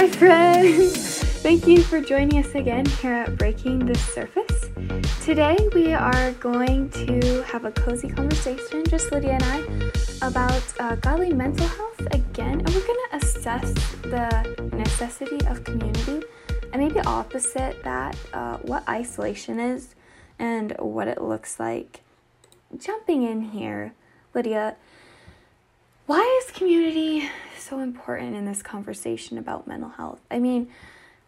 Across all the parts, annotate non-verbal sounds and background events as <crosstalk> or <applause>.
Hi, friends! Thank you for joining us again here at Breaking the Surface. Today, we are going to have a cozy conversation, just Lydia and I, about uh, godly mental health again, and we're going to assess the necessity of community and maybe opposite that, uh, what isolation is and what it looks like. Jumping in here, Lydia, why is community so important in this conversation about mental health? I mean,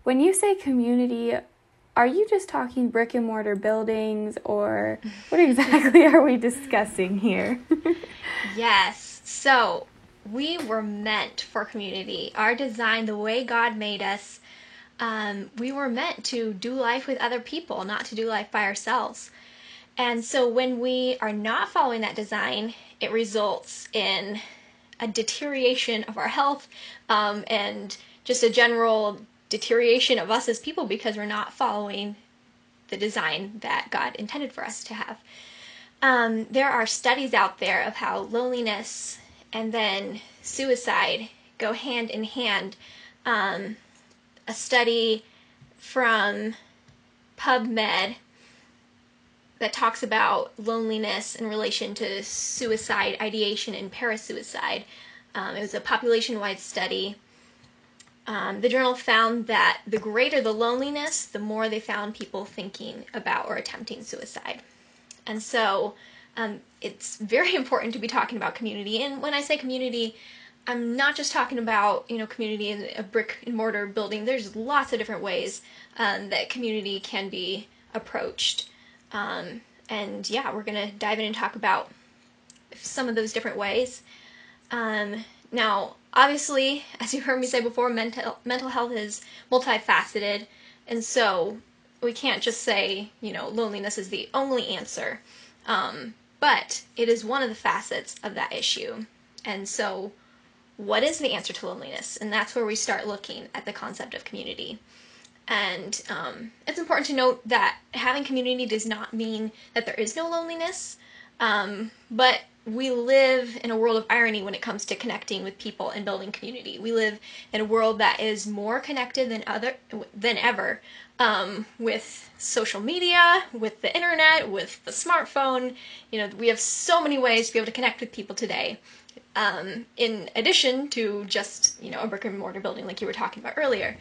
when you say community, are you just talking brick and mortar buildings or what <laughs> exactly are we discussing here? <laughs> yes. So, we were meant for community. Our design, the way God made us, um, we were meant to do life with other people, not to do life by ourselves. And so, when we are not following that design, it results in a deterioration of our health um, and just a general deterioration of us as people because we're not following the design that God intended for us to have. Um, there are studies out there of how loneliness and then suicide go hand in hand. Um, a study from PubMed that talks about loneliness in relation to suicide ideation and parasuicide. Um, it was a population wide study. Um, the journal found that the greater the loneliness, the more they found people thinking about or attempting suicide. And so um, it's very <laughs> important to be talking about community. And when I say community, I'm not just talking about you know community in a brick and mortar building. There's lots of different ways um, that community can be approached. Um, and yeah, we're going to dive in and talk about some of those different ways. Um, now, obviously, as you heard me say before, mental mental health is multifaceted, and so we can't just say you know loneliness is the only answer. Um, but it is one of the facets of that issue. And so, what is the answer to loneliness? And that's where we start looking at the concept of community. And um, it's important to note that having community does not mean that there is no loneliness, um, but we live in a world of irony when it comes to connecting with people and building community. We live in a world that is more connected than other than ever um, with social media, with the internet, with the smartphone. You know, we have so many ways to be able to connect with people today. Um, in addition to just you know a brick and mortar building like you were talking about earlier.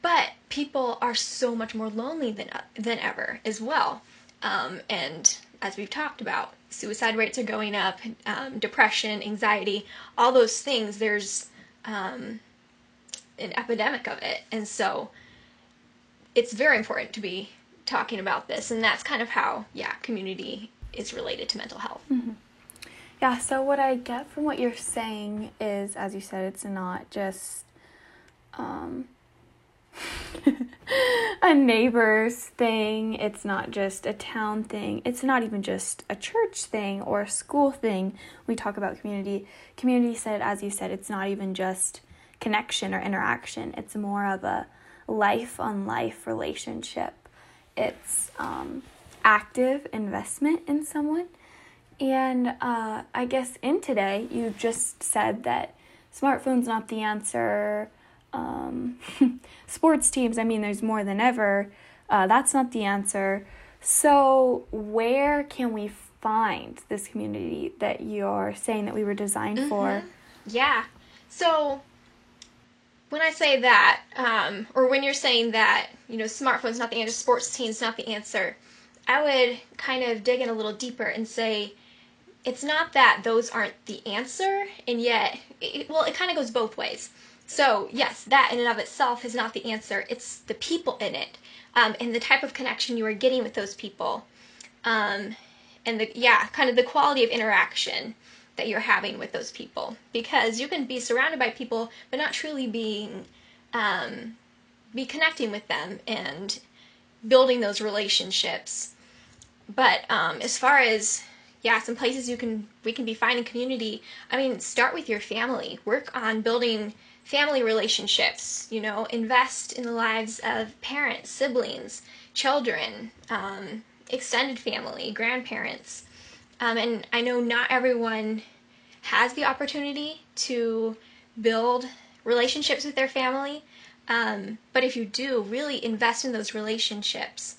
But people are so much more lonely than than ever as well. Um, and as we've talked about, suicide rates are going up, um, depression, anxiety, all those things. There's um, an epidemic of it, and so it's very important to be talking about this. And that's kind of how, yeah, community is related to mental health. Mm-hmm. Yeah. So what I get from what you're saying is, as you said, it's not just. Um, <laughs> a neighbor's thing. It's not just a town thing. It's not even just a church thing or a school thing. We talk about community. Community said, as you said, it's not even just connection or interaction. It's more of a life on life relationship. It's um, active investment in someone. And uh, I guess in today, you just said that smartphone's not the answer um, <laughs> sports teams, I mean, there's more than ever. Uh, that's not the answer. So, where can we find this community that you're saying that we were designed mm-hmm. for? Yeah. So, when I say that, um, or when you're saying that, you know, smartphone's not the answer, sports teams not the answer, I would kind of dig in a little deeper and say, it's not that those aren't the answer, and yet, it, well, it kind of goes both ways. So, yes, that in and of itself is not the answer. It's the people in it um, and the type of connection you are getting with those people. Um, and the, yeah, kind of the quality of interaction that you're having with those people. Because you can be surrounded by people, but not truly being, um, be connecting with them and building those relationships. But um, as far as yeah, some places you can we can be finding community. I mean, start with your family. Work on building family relationships, you know, invest in the lives of parents, siblings, children, um, extended family, grandparents. Um, and I know not everyone has the opportunity to build relationships with their family. Um, but if you do, really invest in those relationships.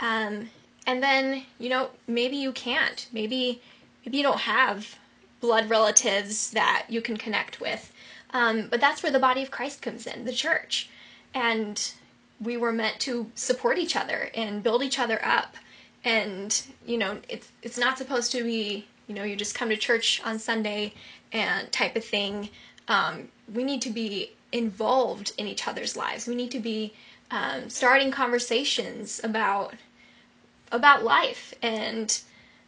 Um, and then, you know, maybe you can't. Maybe maybe you don't have blood relatives that you can connect with. Um, but that's where the body of Christ comes in, the church. And we were meant to support each other and build each other up. And, you know, it's it's not supposed to be, you know, you just come to church on Sunday and type of thing. Um, we need to be involved in each other's lives. We need to be um, starting conversations about about life, and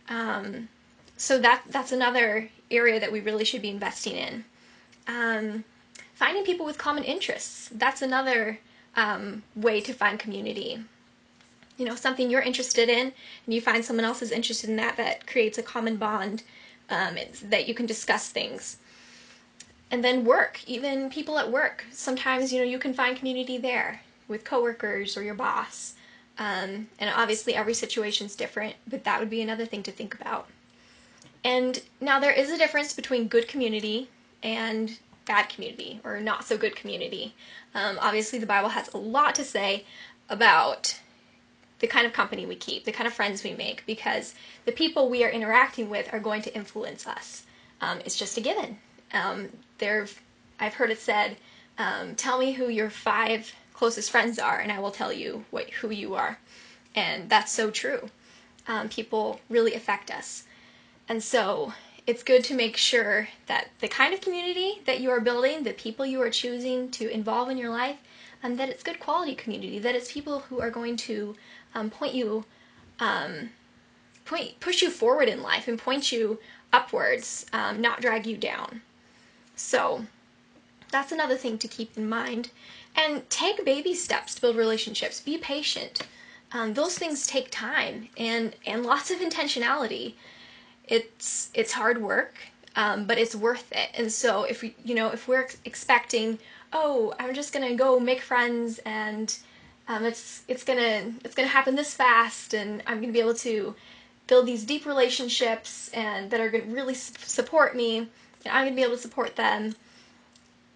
um, so that that's another area that we really should be investing in. Um, finding people with common interests. That's another um, way to find community. You know, something you're interested in, and you find someone else is interested in that. That creates a common bond um, that you can discuss things and then work even people at work sometimes you know you can find community there with coworkers or your boss um, and obviously every situation is different but that would be another thing to think about and now there is a difference between good community and bad community or not so good community um, obviously the bible has a lot to say about the kind of company we keep the kind of friends we make because the people we are interacting with are going to influence us um, it's just a given um, there, I've heard it said, um, "Tell me who your five closest friends are, and I will tell you what who you are." And that's so true. Um, people really affect us, and so it's good to make sure that the kind of community that you are building, the people you are choosing to involve in your life, and that it's good quality community. That it's people who are going to um, point you, um, point push you forward in life and point you upwards, um, not drag you down. So that's another thing to keep in mind. And take baby steps to build relationships. Be patient. Um, those things take time and and lots of intentionality. It's it's hard work, um, but it's worth it. And so if we you know if we're expecting, oh, I'm just gonna go make friends and um, it's it's gonna it's gonna happen this fast, and I'm gonna be able to build these deep relationships and that are gonna really support me and I'm to be able to support them.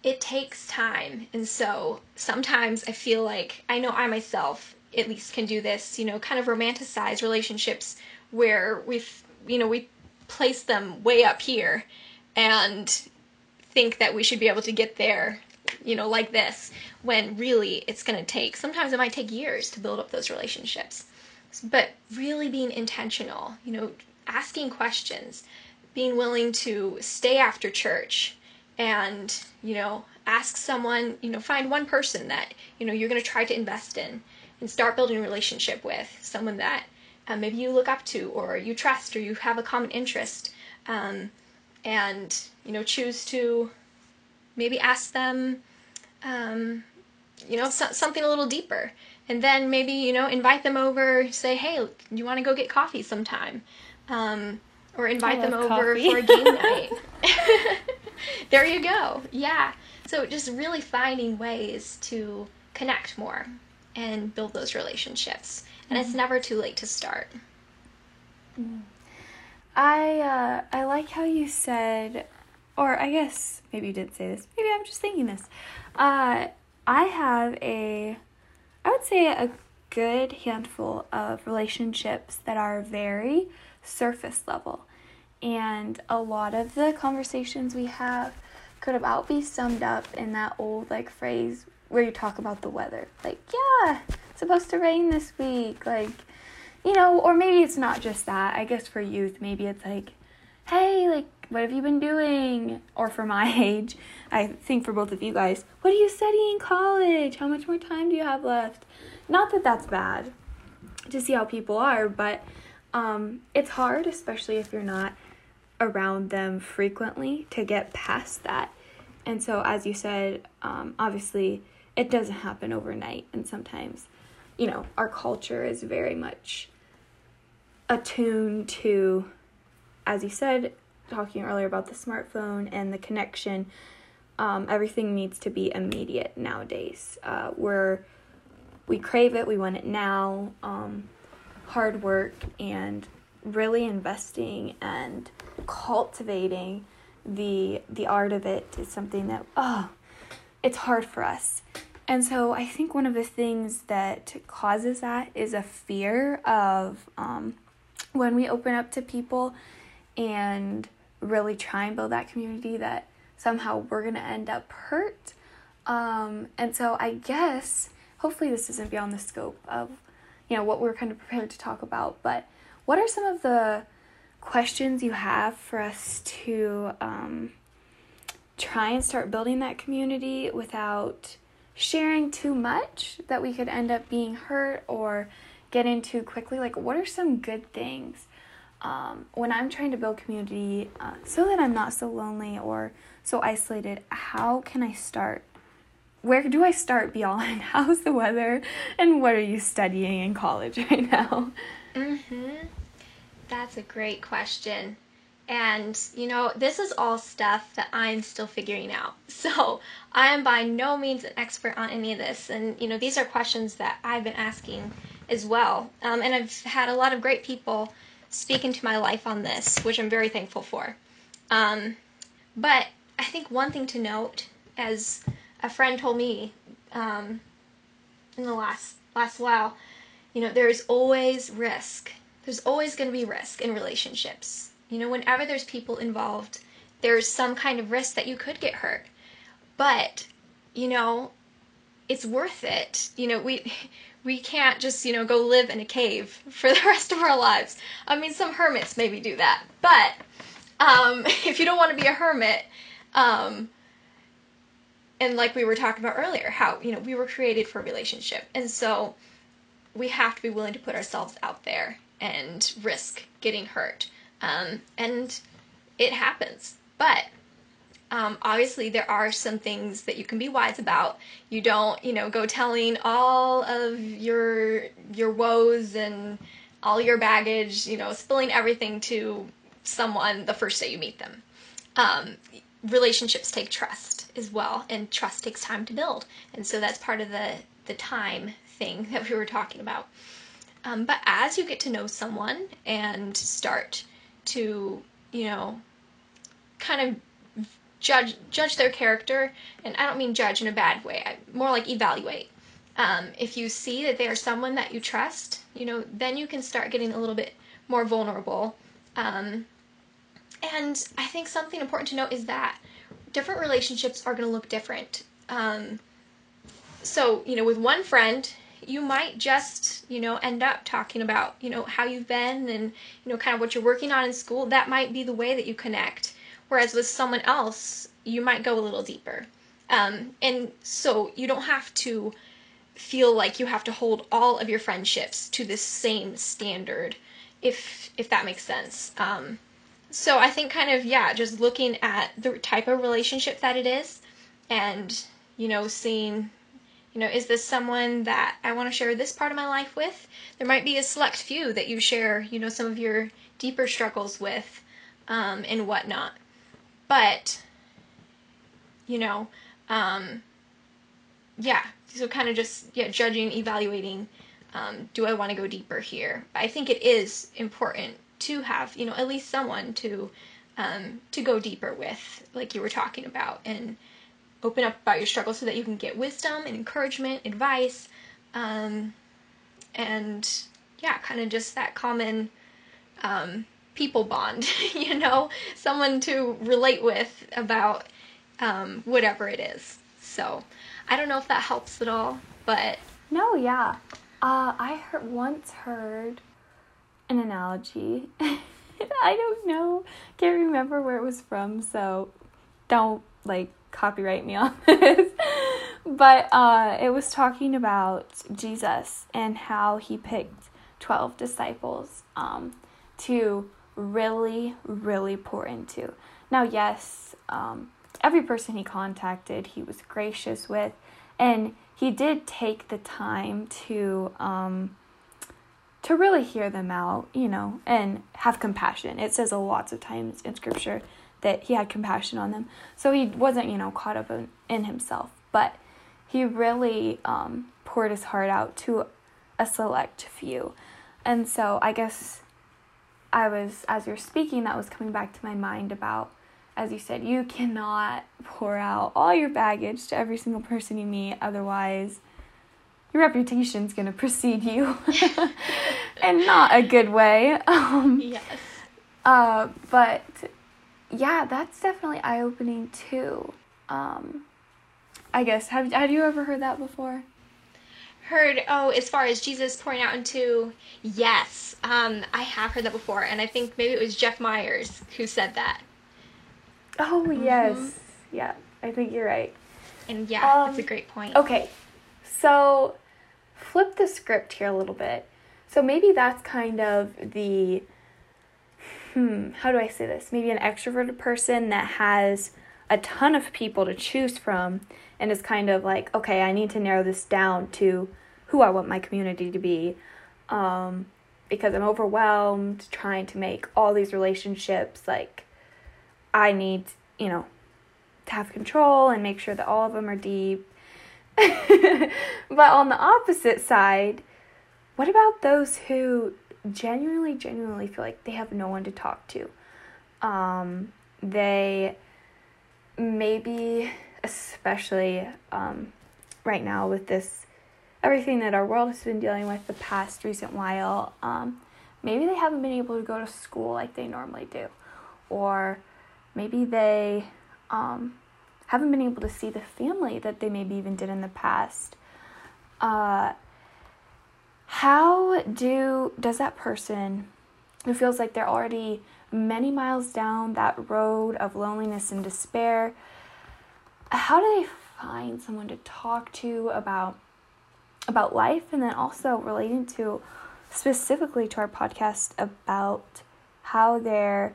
It takes time. And so sometimes I feel like I know I myself at least can do this, you know, kind of romanticize relationships where we've, you know, we place them way up here and think that we should be able to get there, you know, like this, when really it's going to take, sometimes it might take years to build up those relationships. But really being intentional, you know, asking questions, being willing to stay after church and, you know, ask someone, you know, find one person that, you know, you're going to try to invest in and start building a relationship with, someone that uh, maybe you look up to or you trust or you have a common interest. Um, and, you know, choose to maybe ask them, um, you know, so, something a little deeper. And then maybe, you know, invite them over, say, hey, you want to go get coffee sometime? Um, or invite them over coffee. for a game <laughs> night. <laughs> there you go. Yeah. So just really finding ways to connect more and build those relationships. And it's never too late to start. Mm. I uh, I like how you said, or I guess maybe you didn't say this. Maybe I'm just thinking this. Uh, I have a, I would say a good handful of relationships that are very surface level. And a lot of the conversations we have could about be summed up in that old like phrase where you talk about the weather. Like, yeah, supposed to rain this week. Like, you know, or maybe it's not just that. I guess for youth, maybe it's like, hey, like, what have you been doing? Or for my <laughs> age, I think for both of you guys, what are you studying in college? How much more time do you have left? Not that that's bad to see how people are, but um, it's hard, especially if you're not around them frequently to get past that. And so, as you said, um, obviously it doesn't happen overnight. And sometimes, you know, our culture is very much attuned to, as you said, talking earlier about the smartphone and the connection. Um, everything needs to be immediate nowadays. Uh, we're we crave it, we want it now. Um, hard work and really investing and cultivating the the art of it is something that oh it's hard for us and so I think one of the things that causes that is a fear of um, when we open up to people and really try and build that community that somehow we're going to end up hurt. Um, and so I guess hopefully this isn't beyond the scope of you know what we're kind of prepared to talk about, but what are some of the questions you have for us to um, try and start building that community without sharing too much that we could end up being hurt or get into quickly? Like, what are some good things um, when I'm trying to build community uh, so that I'm not so lonely or so isolated? How can I start? Where do I start beyond? <laughs> How's the weather? And what are you studying in college <laughs> right now? Mm-hmm. That's a great question. And, you know, this is all stuff that I'm still figuring out. <laughs> So I am by no means an expert on any of this. And, you know, these are questions that I've been asking as well. Um, and I've had a lot of great people speak into my life on this, which I'm very thankful for. Um, but I think one thing to note, as a friend told me um, in the last last while, you know, there's always risk. There's always going to be risk in relationships. You know, whenever there's people involved, there's some kind of risk that you could get hurt. But, you know, it's worth it. You know, we <laughs> we can't just, you know, go live in a cave <laughs> for the rest of our lives. I mean, some hermits maybe do that. But um, <laughs> if you don't want to be a hermit, um, and like we were talking about earlier, how, you know, we were created for relationship. And so we have to be willing to put ourselves out there and risk getting hurt. Um, and it happens. But um, obviously, there are some things that you can be wise about. You don't, you know, go telling all of your your woes and all your baggage, you know, spilling everything to someone the first day you meet them. Um, relationships take trust as well, and trust takes time to build, and so that's part of the the time thing <laughs> that we were talking about. Um, but as you get to know someone and start to, you know, kind of judge judge their character, and I don't mean judge in a bad way, I, more like evaluate. Um, if you see that they are someone that you trust, you know, then you can start getting a little bit more vulnerable. Um, and I think something important to note is that different relationships are going to look different. Um, so, you know, with one friend, you might just, you know, end up talking about, you know, how you've been and, you know, kind of what you're working on in school. That might be the way that you connect. Whereas with someone else, you might go a little deeper. Um, and so you don't have to feel like you have to hold all of your friendships to the same standard, if if that makes sense. Um, so I think kind of yeah, just looking at the type of relationship that it is, and you know, seeing you know, is this someone that I want to share this part of my life with? There might be a select few that you share, you know, some of your deeper struggles with um, and whatnot. But, you know, um, yeah, so kind of just, yeah, judging, evaluating, um, do I want to go deeper here? I think it is important to have, you know, at least someone to, um, to go deeper with, like you were talking about, and, open up about your struggles so that you can get wisdom and encouragement, advice, um, and yeah, kind of just that common um, people bond, <laughs> you know, someone to relate with about um, whatever it is. So I don't know if that helps at all, but no, yeah. Uh, I heard, once heard an analogy. <laughs> I don't know, can't remember where it was from, so don't like copyright me <laughs> on this. but uh, it was talking about Jesus and how he picked 12 disciples um, to really, really pour into. Now, yes, um, every person he contacted, he was gracious with, and he did take the time to. Um, to really hear them out, you know, and have compassion. It says a lots of times in scripture that he had compassion on them. So he wasn't, you know, caught up in, in himself, but he really um, poured his heart out to a select few. And so I guess I was, as you're speaking, that was coming back to my mind about as you said, you cannot pour out all your baggage to every single person you meet, otherwise, your reputation's going to precede you <laughs> <laughs> and not a good way. Um, yes. Uh, but yeah, that's definitely eye opening too. Um, I guess have have you ever heard that before? Heard oh, as far as Jesus pouring out into yes, um, I have heard that before, and I think maybe it was Jeff Myers who said that. Oh yes, mm-hmm. yeah, I think you're right. And yeah, um, that's a great point. Okay, so flip the script here a little bit. So maybe that's kind of the hmm, how do I say this? Maybe an extroverted person that has a ton of people to choose from and is kind of like, okay, I need to narrow this down to who I want my community to be. Um, because I'm overwhelmed trying to make all these relationships. Like, I need, you know, to have control and make sure that all of them are deep. <laughs> but on the opposite side, what about those who genuinely, genuinely feel like they have no one to talk to. Um, they maybe, especially um, right now with this, everything that our world has been dealing with the past recent while, um, maybe they haven't been able to go to school like they normally do. Or maybe they um, haven't been able to see the family that they maybe even did in the past. Uh, how do does that person who feels like they're already many miles down that road of loneliness and despair how do they find someone to talk to about about life and then also relating to specifically to our podcast about how their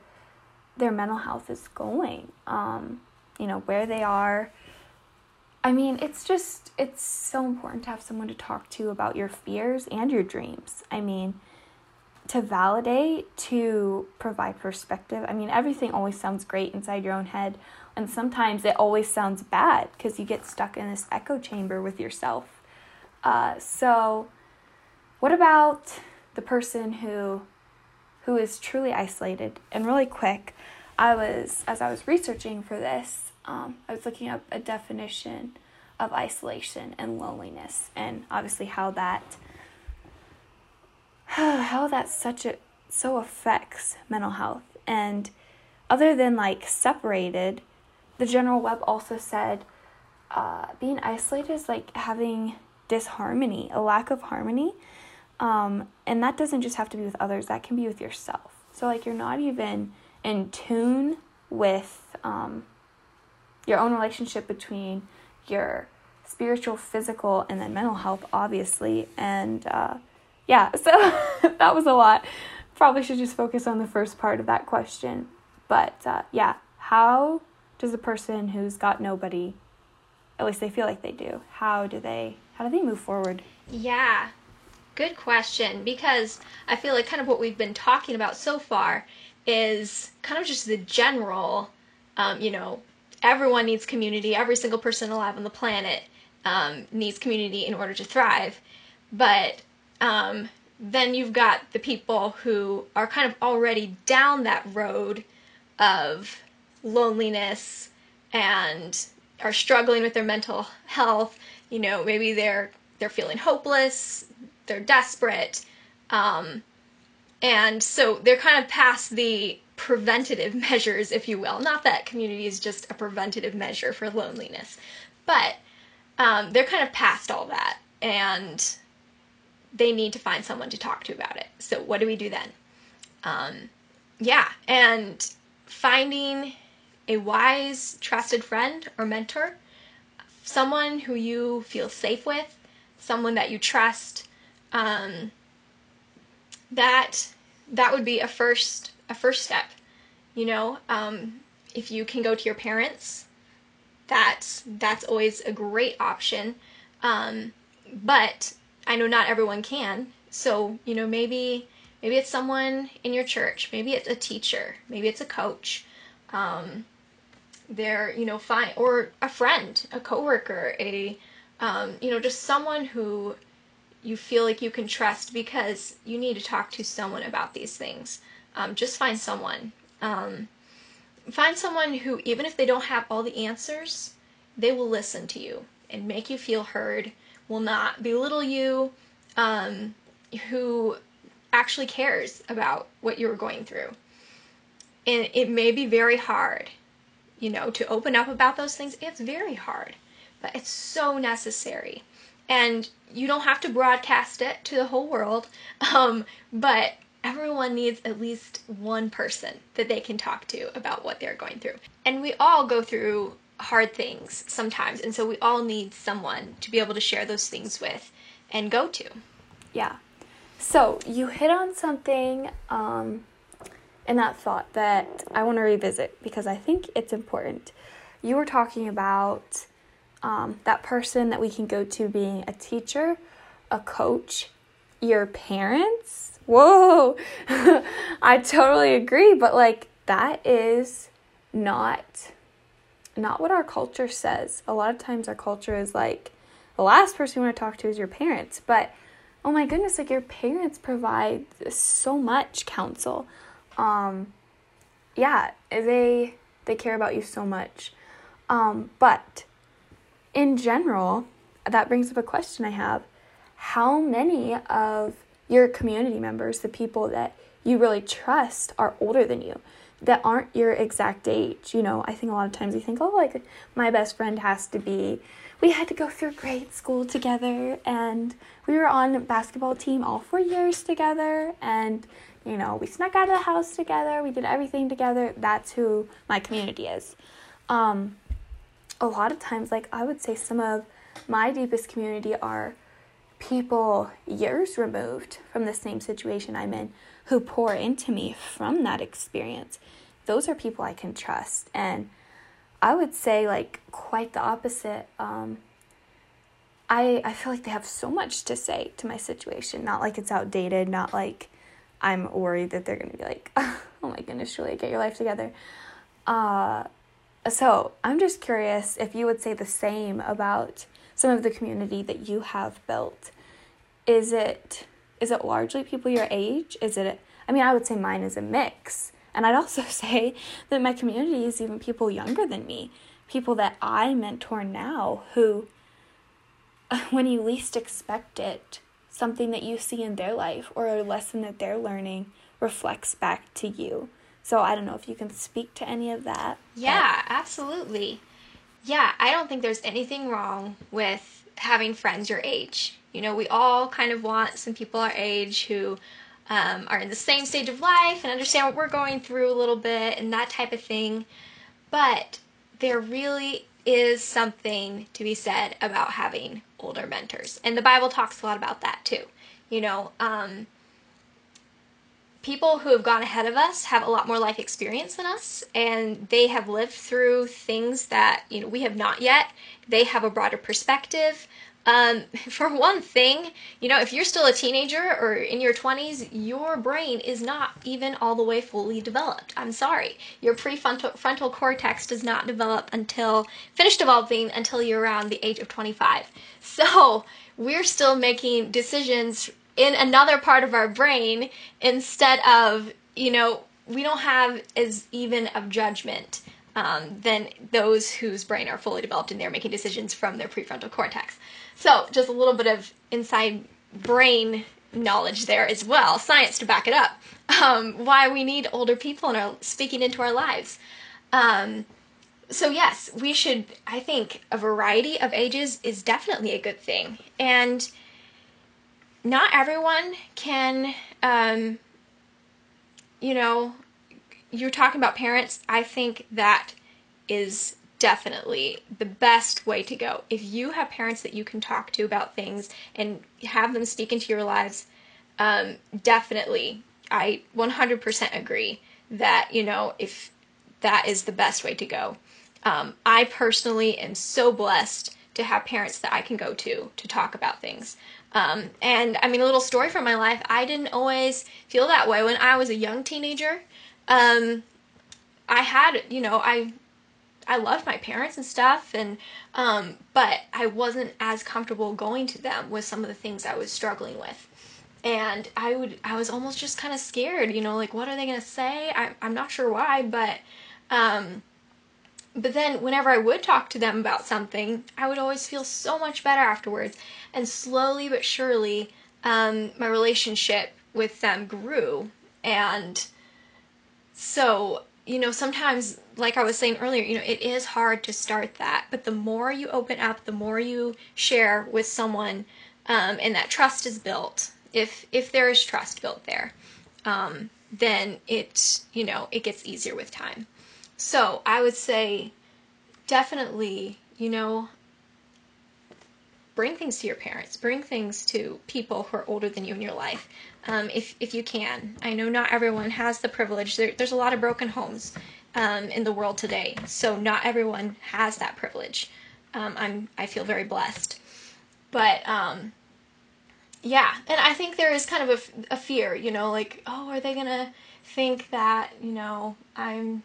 their mental health is going? Um you know where they are I mean, it's just, it's so important to have someone to talk to about your fears and your dreams. I mean, to validate, to provide perspective. I mean, everything always sounds great inside your own head, and sometimes it always sounds bad because you get stuck in this echo chamber with yourself. Uh, so, what about the person who who is truly isolated? And really quick, I was as I was researching for this, um, I was looking up a definition of isolation and loneliness, and obviously how that <sighs> how that such a so affects mental health. And other than like separated, the general web also said uh, being isolated is like having disharmony, a lack of harmony. Um, and that doesn't just have to be with others, that can be with yourself. So, like, you're not even in tune with um, your own relationship between your spiritual, physical, and then mental health, obviously. And uh, yeah, <laughs> so that was a lot. Probably should just focus on the first part of that question. But uh, yeah, how does a person who's got nobody, at least they feel like they do, how do they how do they move forward? Yeah, good question because I feel like kind of what we've been talking about so far is kind of just the general, um, you know, everyone needs community, every single person alive on the planet um, needs community in order to thrive. But um, then you've got the people who are kind of already down that road of loneliness and are struggling with their mental health. You know, maybe they're they're feeling hopeless, they're desperate, um, and so they're kind of past the preventative <laughs> measures, if you will. Not that community is just a preventative measure for loneliness, but um, they're kind of past all that and they need to find someone to talk to about it. So, what do we do then? Um, yeah, and finding a wise, trusted friend or mentor, someone who you feel safe with, someone that you trust. Um, that that would be a first a first step. You know, um, if you can go to your parents, that's that's always a great option. Um, but I know not everyone can. So you know maybe maybe it's someone in your church, maybe it's a teacher, maybe it's a coach. Um, they're you know fine or a friend, a coworker, a um, you know just someone who you feel like you can trust because you need to talk to someone about these things. Um, just find someone. Um, find someone who, even if they don't have all the answers, they will listen to you and make you feel heard, will not belittle you, um, who actually cares about what you're going through. And it may be very hard, you know, to open up about those things. It's very hard, but it's so necessary. And you don't have to broadcast it to the whole world, <laughs> um, but everyone needs at least one person that they can talk to about what they're going through. And we all go through hard things sometimes, and so we all need someone to be able to share those things with and go to. Yeah. So you hit on something um, in that thought that I want to revisit because I think it's important. You were talking about um, that person that we can go to being a teacher, a coach, your parents. Whoa, <laughs> I totally agree. But like that is not not what our culture says. A lot of times our culture is like the last person you want to talk to is your parents, but oh my goodness, like your parents provide so much counsel. Um, yeah, they they care about you so much. Um, but in general, that brings up a question I have. How many of your community members, the people that you really trust, are older than you? That aren't your exact age. You know, I think a lot of times you think, oh, like my best friend has to be we had to go through grade school together and we were on basketball team all four years together and you know we snuck out of the house together we did everything together that's who my community is um, a lot of times like i would say some of my deepest community are people years removed from the same situation i'm in who pour into me from that experience those are people i can trust and I would say like quite the opposite. Um, I I feel like they have so much to say to my situation. Not like it's outdated. Not like I'm worried that they're gonna be like, <laughs> oh my goodness, Julia, get your life together. Uh, so I'm just curious if you would say the same about some of the community that you have built. Is it is it largely people your age? Is it? I mean, I would say mine is a mix. And I'd also <laughs> say that my community is even people younger than me, people that I mentor now who, <laughs> when you least expect it, something that you see in their life or a lesson that they're learning reflects back to you. So I don't know if you can speak to any of that. Yeah, absolutely. Yeah, I don't think there's anything wrong with having friends your age. You know, we all kind of want some people our age who um, are in the same stage of life and understand what we're going through a little bit and that type of thing. But there really is something to be said about having older mentors. And the Bible talks a lot about that too. You know, um, people who have gone ahead of us have a lot more life experience than us and they have lived through things that you know we have not yet they have a broader perspective um, <laughs> for one thing, you know, if you're still a teenager or in your 20s, your brain is not even all the way fully developed. I'm sorry. Your prefrontal frontal cortex does not develop until, finish developing until you're around the age of 25. So we're still making decisions in another part of our brain instead of, you know, we don't have as even of judgment um, than those whose brain are fully developed and they're making decisions from their prefrontal cortex. So, just a little bit of inside brain knowledge there as well, science to back it up. Um, why we need older people and are speaking into our lives. Um, so yes, we should. I think a variety of ages is definitely a good thing, and not everyone can. Um, you know, you're talking about parents. I think that is definitely the best way to go. If you have parents that you can talk to about things and have them speak into your lives, um, definitely, I 100% agree that, you know, if that is the best way to go. Um, I personally am so blessed to have parents that I can go to to talk about things. Um, and I mean, a little story from my life I didn't always feel that way when I was a young teenager. Um, I had, you know, I I loved my parents and stuff and um, but I wasn't as comfortable going to them with some of the things I was struggling with. And I would I was almost just kind of scared, you know, like what are they to say? I I'm not sure why, but Um, but then whenever I would talk to them about something, I would always feel so much better afterwards. And slowly but surely, um, my relationship with them grew. And so, you know, sometimes, like I was saying earlier, you know, it is hard to start that. But the more you open up, the more you share with someone, um, and that trust is built, if if there is trust built there, um, then it you know it gets easier with time. So I would say definitely, you know, bring things to your parents, bring things to people who are older than you in your life, um, if if you can. I know not everyone has the privilege. There, there's a lot of broken homes um, in the world today, so not everyone has that privilege. Um, I'm I feel very blessed, but um, yeah, and I think there is kind of a, a fear, you know, like oh, are they gonna think that you know I'm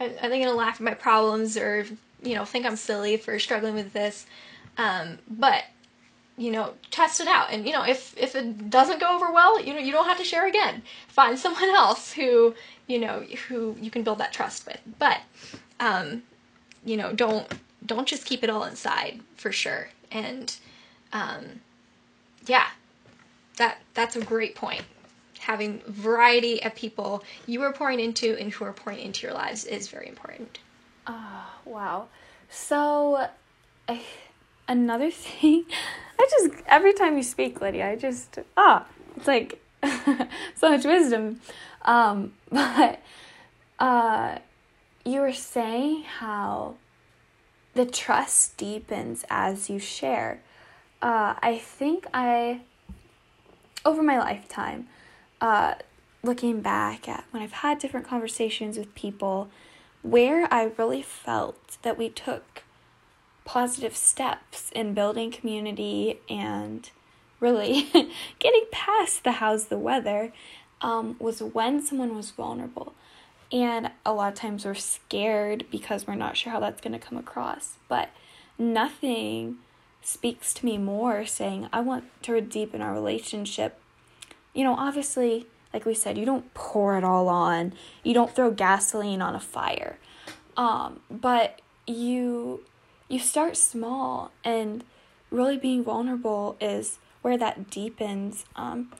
are they gonna laugh at my problems or you know think I'm silly for struggling with this? Um, but you know, test it out, and you know if if it doesn't go over well, you know you don't have to share again. Find <laughs> someone else who you know who you can build that trust with. But um, you know don't don't just keep it all inside for sure. And um, yeah, that that's a great point having variety of people you are pouring into and who are pouring into your lives is very important. Oh, wow. So, I, another <laughs> thing, I just, every time you speak, Lydia, I just, ah, it's like <laughs> so much wisdom. Um, <laughs> but, uh, you were saying how the trust deepens as you share. Uh, I think I, over my lifetime, uh, looking back at when I've had different conversations with people where I really felt that we took positive steps in building community and really <laughs> getting past the how's the weather um, was when someone was vulnerable. And a lot of times we're scared because we're not sure how that's going to come across. But nothing speaks to me more saying, I want to deepen our relationship you know, obviously, like we said, you don't pour it all on. You don't throw gasoline on a fire. Um, but you you start small and really being vulnerable is where that deepens. Um,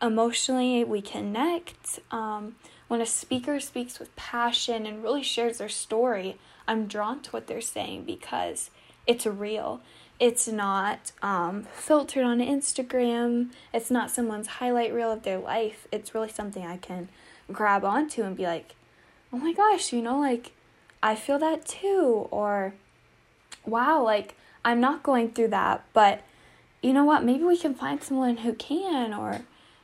emotionally, we connect. Um, when a speaker speaks with passion and really shares their story, I'm drawn to what they're saying because it's real. It's not um, filtered on Instagram. It's not someone's highlight reel of their life. It's really something I can grab onto and be like, oh my gosh, you know, like I feel that too. Or wow, like I'm not going through that, but you know what? Maybe we can find someone who can or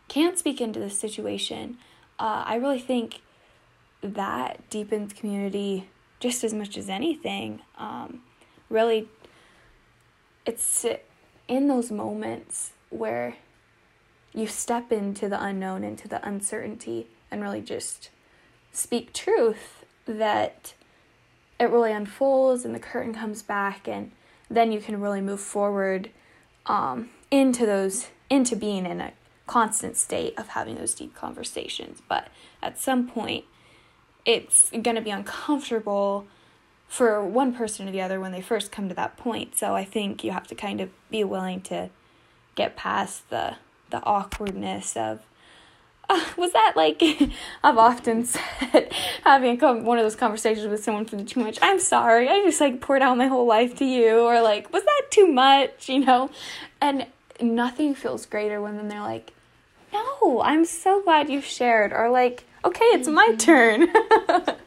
can speak into this situation. Uh, I really think that deepens community just as much as anything. Um, really it's in those moments where you step into the unknown, into the uncertainty, and really just speak truth that it really unfolds and the curtain comes back, and then you can really move forward um, into those, into being in a constant state of having those deep conversations. But at some point, it's going to be uncomfortable for one person or the other when they first come to that point. So I think you have to kind of be willing to get past the the awkwardness of uh, was that like <laughs> I've often <laughs> said having one of those conversations with someone for too much. I'm sorry, I just like poured out my whole life to you, or like was that too much, you know? And nothing feels greater when then they're like, no, I'm so glad you shared, or like, okay, it's my mm-hmm. turn.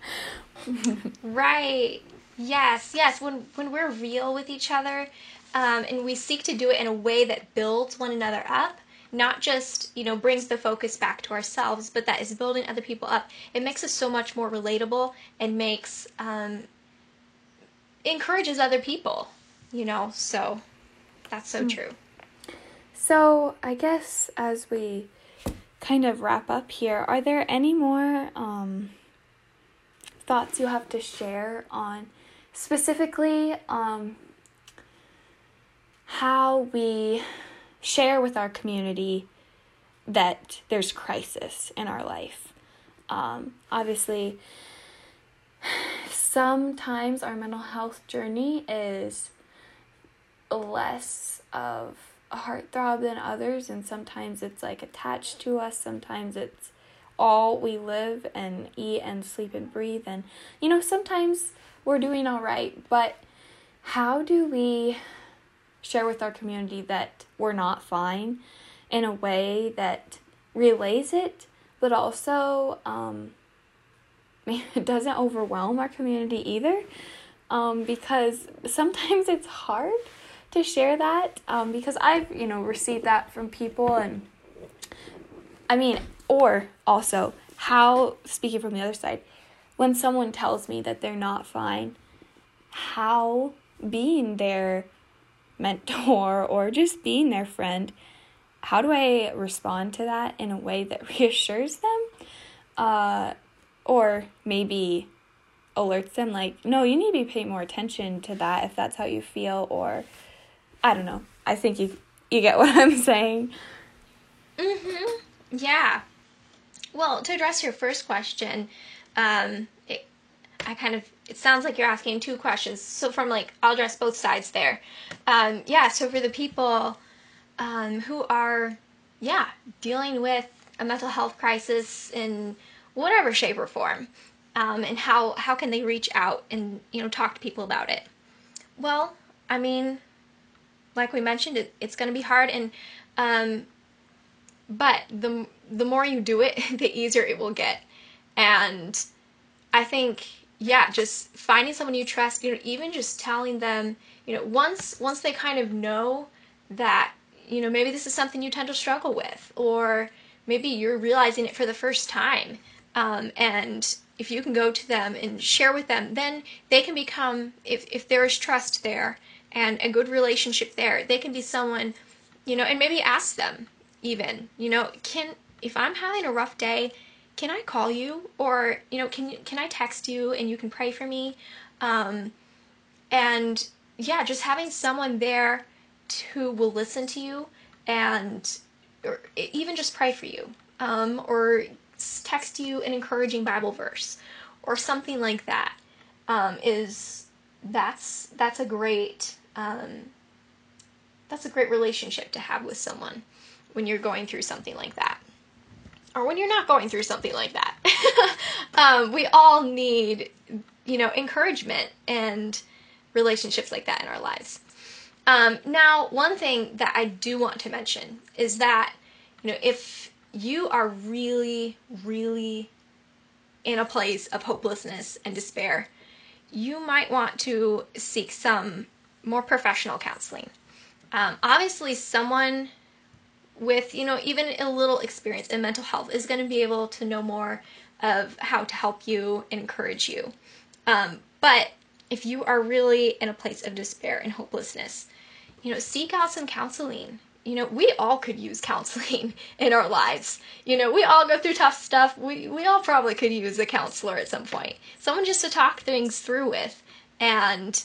<laughs> right. Yes, yes. When when we're real with each other, um, and we seek to do it in a way that builds one another up, not just you know brings the focus back to ourselves, but that is building other people up. It makes us so much more relatable and makes um, encourages other people. You know, so that's so mm. true. So I guess as we kind of wrap up here, are there any more um, thoughts you have to share on? Specifically um, how we share with our community that there's crisis in our life. Um, obviously, sometimes our mental health journey is less of a heartthrob than others, and sometimes it's like attached to us, sometimes it's all we live and eat and sleep and breathe, and you know, sometimes we're doing all right, but how do we share with our community that we're not fine in a way that relays it, but also um, <laughs> it doesn't overwhelm our community either? Um, because sometimes it's hard to share that um, because I've you know received that from people and I mean or also how speaking from the other side when someone tells me that they're not fine how being their mentor <laughs> or just being their friend how do I respond to that in a way that <laughs> reassures them uh, or maybe alerts them like no you need to be paying more attention to that if that's how you feel or I don't know. I think you you get <laughs> what I'm saying. Mhm. Yeah. Well, to address your first question, um, it, I kind of it sounds like you're asking two questions. So from like I'll address both sides there. Um, yeah. So for the people um, who are yeah dealing with a mental health crisis in whatever shape or form, um, and how how can they reach out and you know talk to people about it? Well, I mean, like we mentioned, it, it's going to be hard, and um, but the the more you do it, <laughs> the easier it will get. And I think, yeah, just finding someone you trust, you know, even just telling them, you know, once once they kind of know that, you know, maybe this is something you tend to struggle with, or maybe you're realizing it for the first time, um, and if you can go to them and share with them, then they can become, if if there is trust there, and a good relationship there. They can be someone, you know, and maybe ask them even, you know, can if I'm having a rough day, can I call you or you know, can can I text you and you can pray for me? Um, and yeah, just having someone there who will listen to you and or even just pray for you um, or text you an encouraging Bible verse or something like that um, is that's that's a great um, that's a great relationship to have with someone when you're going through something like that or when you're not going through something like that <laughs> um, we all need you know encouragement and relationships like that in our lives um, now one thing that i do want to mention is that you know if you are really really in a place of hopelessness and despair you might want to seek some more professional counseling. Um, obviously, someone with, you know, even a little experience in mental health is going to be able to know more of how to help you encourage you. Um, but if you are really in a place of despair and hopelessness, you know, seek out some counseling. You know, we all could use counseling <laughs> in our lives. You know, we all go through tough stuff. We we all probably could use a counselor at some point. Someone just to talk things through with and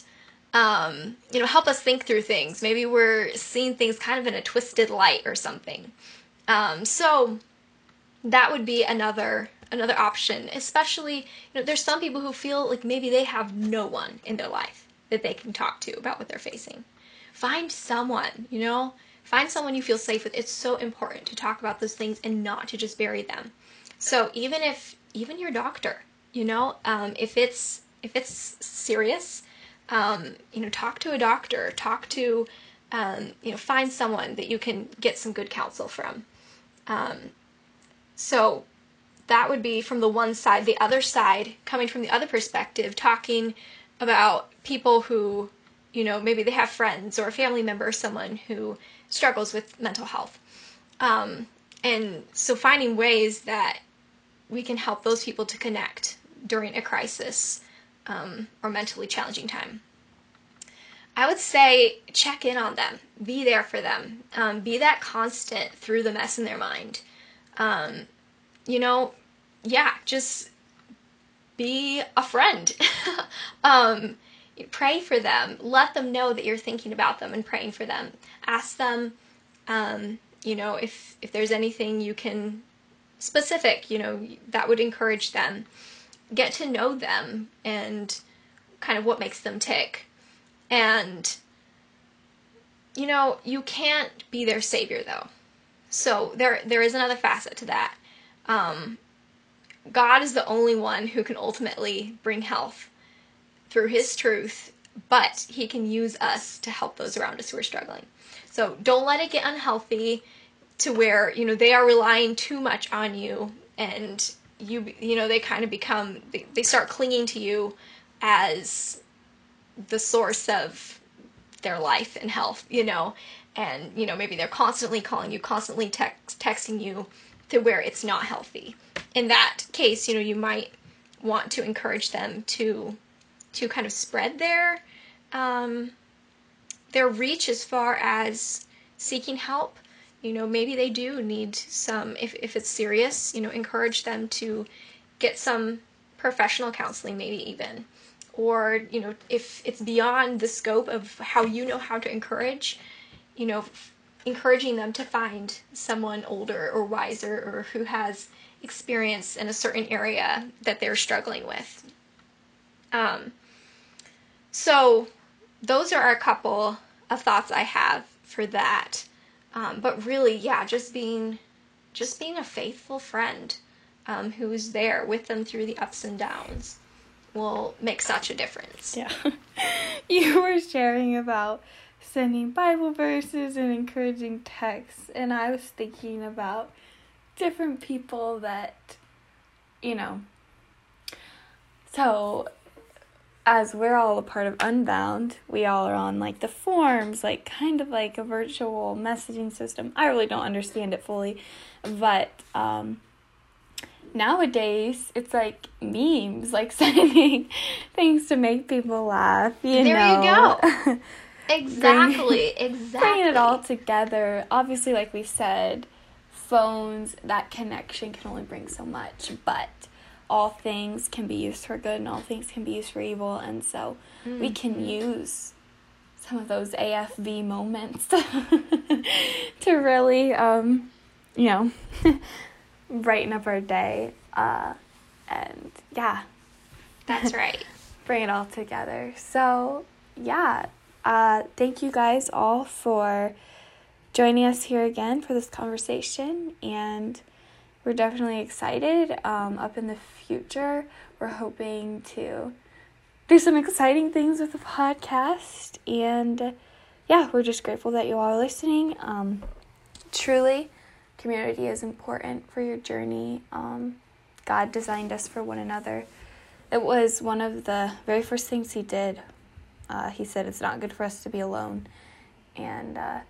um, you know, help us think through things. Maybe we're seeing things kind of in a twisted light or something. Um, so that would be another another option. Especially, you know, there's some people who feel like maybe they have no one in their life that they can talk to about what they're facing. Find someone, you know, find someone you feel safe with. It's so important to talk about those things and not to just bury them. So even if even your doctor, you know, um, if it's if it's serious, um, you know, talk to a doctor, talk to, um, you know, find someone that you can get some good counsel from. Um, so that would be from the one side. The other side, coming from the other perspective, talking about people who, you know, maybe they have friends or a family member or someone who struggles with mental health. Um, and so finding ways that we can help those people to connect during a crisis um, or mentally challenging time. I would say check in on them, be there for them, um, be that constant through the mess in their mind. Um, you know, yeah, just be a friend. <laughs> um, pray for them. Let them know that you're thinking about them and praying for them. Ask them, um, you know, if if there's anything you can specific, you know, that would encourage them. Get to know them and kind of what makes them tick. And you know, you can't be their savior though. So there there is another facet to that. Um, God is the only one who can ultimately bring health through his truth, but he can use us to help those around us who are struggling. So don't let it get unhealthy to where, you know, they are relying too much on you and you you know, they kind of become they, they start clinging to you as the source of their life and health, you know, and you know maybe they're constantly calling you, constantly text, texting you to where it's not healthy. In that case, you know, you might want to encourage them to to kind of spread their um, their reach as far as seeking help. You know, maybe they do need some if if it's serious, you know, encourage them to get some professional counseling maybe even. Or you know if it's beyond the scope of how you know how to encourage you know encouraging them to find someone older or wiser or who has experience in a certain area that they're struggling with. Um, so those are a couple of thoughts i have for that um, but really yeah just being just being a faithful friend um, who's there with them through the ups and downs will make such a difference. Yeah. <laughs> you were sharing about sending Bible verses and encouraging texts, and I was thinking about different people that, you know, so as we're all a part of Unbound, we all are on like the forms, like kind of like a virtual messaging system. I really don't understand it fully, but um, nowadays it's like memes, <laughs> like sending things to make people laugh. You there know? you go. exactly. <laughs> Bring, exactly. <laughs> Bringing it all together. Obviously, like we said, phones that connection can only bring so much, but all things can be used for good and all things can be used for evil, and so mm-hmm. we can use some of those AFV moments <laughs> to really, um, you know <laughs> brighten up our day. Uh, and yeah. That's <laughs> right. Bring it all together. So, yeah. Uh, thank you guys all for joining us here again for this conversation. And we're definitely excited. Um, up in the future, we're hoping to do some exciting things with the podcast. And yeah, we're just grateful that you all are listening. Um, truly community is important for your journey. Um, God designed us for one another. It was one of the very first things He did. Uh, he said it's not good for us to be alone. And uh,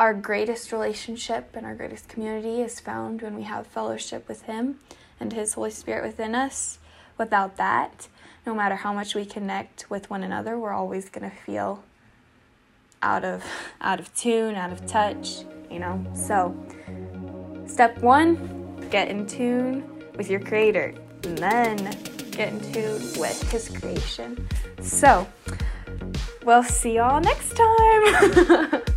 our greatest relationship and our greatest community is found when we have fellowship with Him and His Holy Spirit within us. Without that, no matter how much we connect with one another, we're always going to feel out of out of tune, out of touch, you know. So, step 1, get in tune with your creator. And then get in tune with his creation. So, we'll see y'all next time. <laughs>